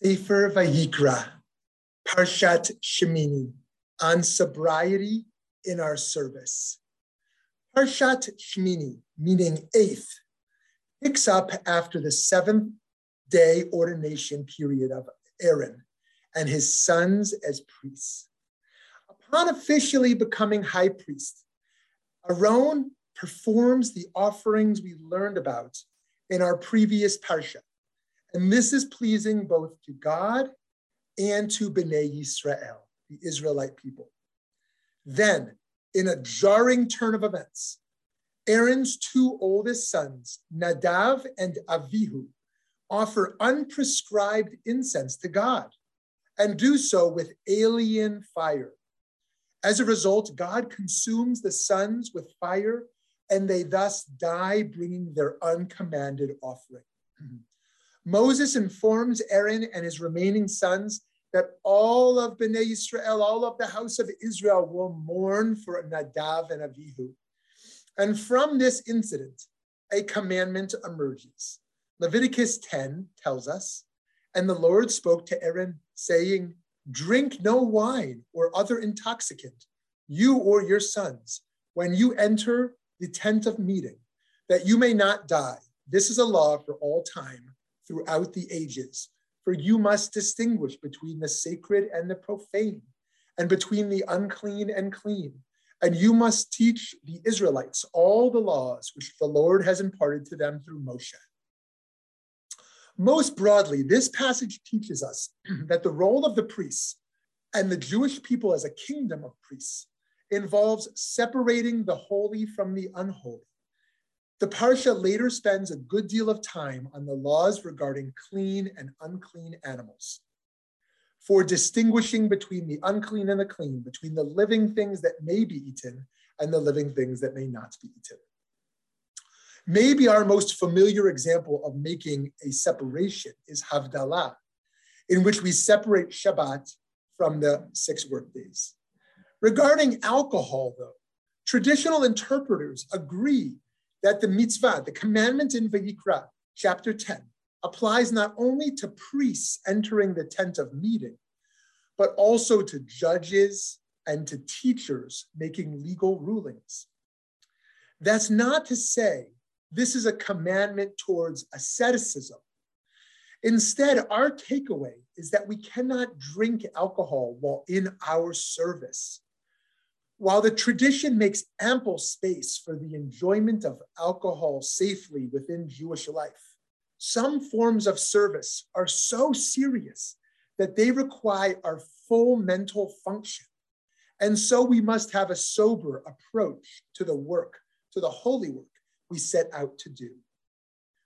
Sefer Vayikra, Parshat Shemini, on sobriety in our service. Parshat Shemini, meaning eighth, picks up after the seventh day ordination period of Aaron and his sons as priests. Upon officially becoming high priest, Aaron performs the offerings we learned about in our previous parsha. And this is pleasing both to God and to Bnei Yisrael, the Israelite people. Then, in a jarring turn of events, Aaron's two oldest sons, Nadav and Avihu, offer unprescribed incense to God and do so with alien fire. As a result, God consumes the sons with fire, and they thus die, bringing their uncommanded offering. Moses informs Aaron and his remaining sons that all of Bnei Israel, all of the house of Israel will mourn for Nadav and Avihu. And from this incident, a commandment emerges. Leviticus 10 tells us, and the Lord spoke to Aaron, saying, Drink no wine or other intoxicant, you or your sons, when you enter the tent of meeting, that you may not die. This is a law for all time throughout the ages. For you must distinguish between the sacred and the profane, and between the unclean and clean. And you must teach the Israelites all the laws which the Lord has imparted to them through Moshe. Most broadly, this passage teaches us that the role of the priests and the Jewish people as a kingdom of priests involves separating the holy from the unholy the Parsha later spends a good deal of time on the laws regarding clean and unclean animals, for distinguishing between the unclean and the clean, between the living things that may be eaten and the living things that may not be eaten. Maybe our most familiar example of making a separation is Havdalah, in which we separate Shabbat from the six workdays. Regarding alcohol, though, traditional interpreters agree that the mitzvah, the commandment in Vayikra, chapter 10, applies not only to priests entering the tent of meeting, but also to judges and to teachers making legal rulings. That's not to say this is a commandment towards asceticism. Instead, our takeaway is that we cannot drink alcohol while in our service. While the tradition makes ample space for the enjoyment of alcohol safely within Jewish life, some forms of service are so serious that they require our full mental function. And so we must have a sober approach to the work, to the holy work we set out to do.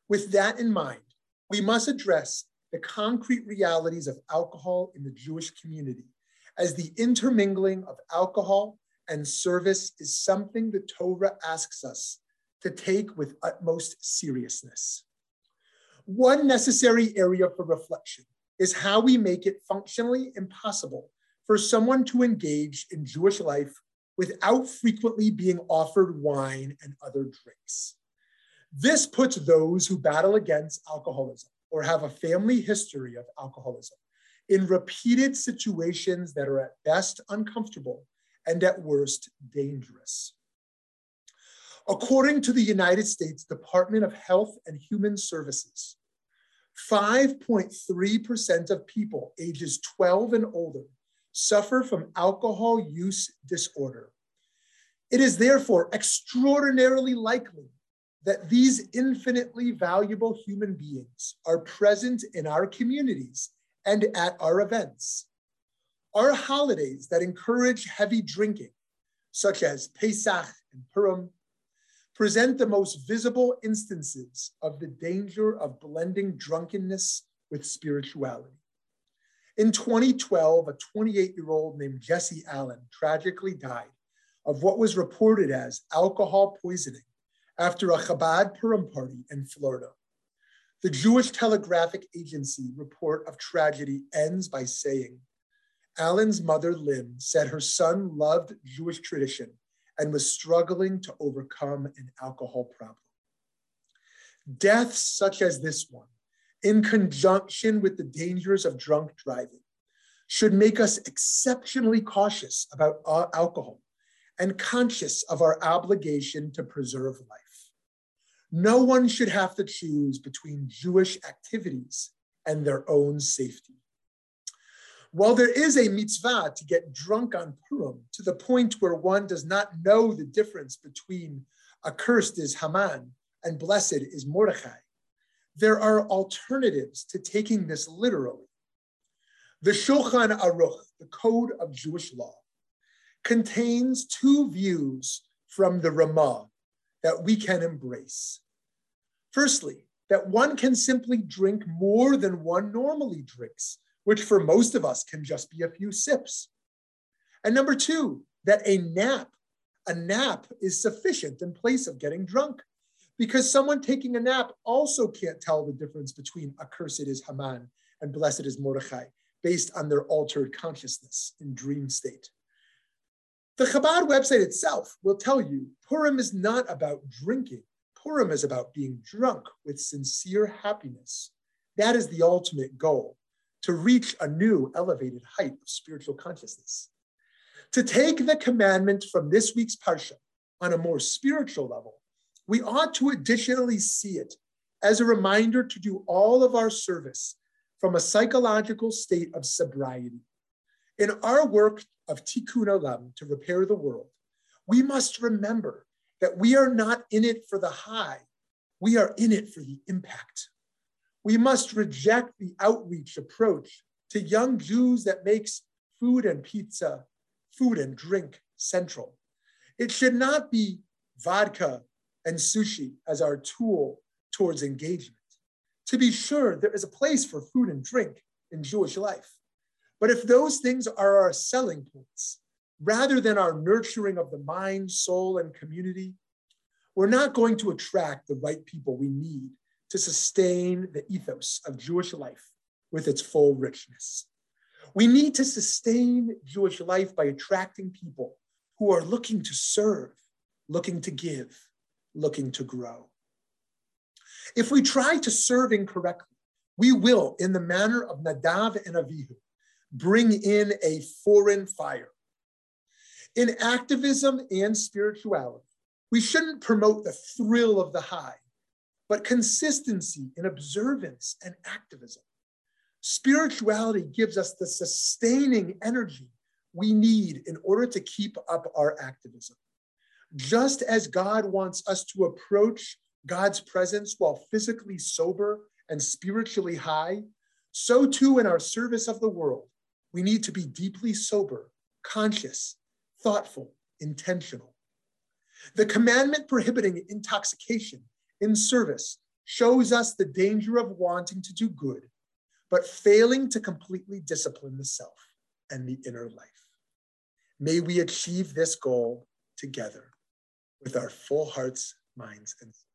With that in mind, we must address the concrete realities of alcohol in the Jewish community as the intermingling of alcohol and service is something the Torah asks us to take with utmost seriousness. One necessary area for reflection is how we make it functionally impossible for someone to engage in Jewish life without frequently being offered wine and other drinks. This puts those who battle against alcoholism or have a family history of alcoholism in repeated situations that are at best uncomfortable and at worst dangerous. According to the United States Department of Health and Human Services, 5.3% of people ages 12 and older suffer from alcohol use disorder. It is therefore extraordinarily likely that these infinitely valuable human beings are present in our communities and at our events. Our holidays that encourage heavy drinking, such as Pesach and Purim, present the most visible instances of the danger of blending drunkenness with spirituality. In 2012, a 28 year old named Jesse Allen tragically died of what was reported as alcohol poisoning after a Chabad Purim party in Florida. The Jewish Telegraphic Agency report of tragedy ends by saying, Allen's mother, Lynn, said her son loved Jewish tradition and was struggling to overcome an alcohol problem. Deaths such as this one in conjunction with the dangers of drunk driving, should make us exceptionally cautious about alcohol and conscious of our obligation to preserve life. No one should have to choose between Jewish activities and their own safety. While there is a mitzvah to get drunk on Purim to the point where one does not know the difference between accursed is Haman and blessed is Mordechai, there are alternatives to taking this literally. The Shulchan Aruch, the Code of Jewish Law, contains two views from the Ramah that we can embrace. Firstly, that one can simply drink more than one normally drinks, which for most of us can just be a few sips. And number two, that a nap, a nap is sufficient in place of getting drunk because someone taking a nap also can't tell the difference between accursed is Haman and blessed is Mordechai based on their altered consciousness in dream state. The Chabad website itself will tell you Purim is not about drinking. Purim is about being drunk with sincere happiness. That is the ultimate goal, to reach a new elevated height of spiritual consciousness. To take the commandment from this week's Parsha on a more spiritual level, we ought to additionally see it as a reminder to do all of our service from a psychological state of sobriety. In our work of tikkun olam to repair the world, we must remember that we are not in it for the high, we are in it for the impact. We must reject the outreach approach to young Jews that makes food and pizza, food and drink central. It should not be vodka and sushi as our tool towards engagement. To be sure, there is a place for food and drink in Jewish life. But if those things are our selling points, rather than our nurturing of the mind, soul, and community, we're not going to attract the right people we need to sustain the ethos of Jewish life with its full richness. We need to sustain Jewish life by attracting people who are looking to serve, looking to give, looking to grow. If we try to serve incorrectly, we will, in the manner of Nadav and Avihu, bring in a foreign fire. In activism and spirituality, we shouldn't promote the thrill of the high, but consistency in observance and activism. Spirituality gives us the sustaining energy we need in order to keep up our activism. Just as God wants us to approach God's presence while physically sober and spiritually high, so too in our service of the world, we need to be deeply sober, conscious, thoughtful, intentional. The commandment prohibiting intoxication in service shows us the danger of wanting to do good, but failing to completely discipline the self and the inner life. May we achieve this goal together with our full hearts, minds, and souls.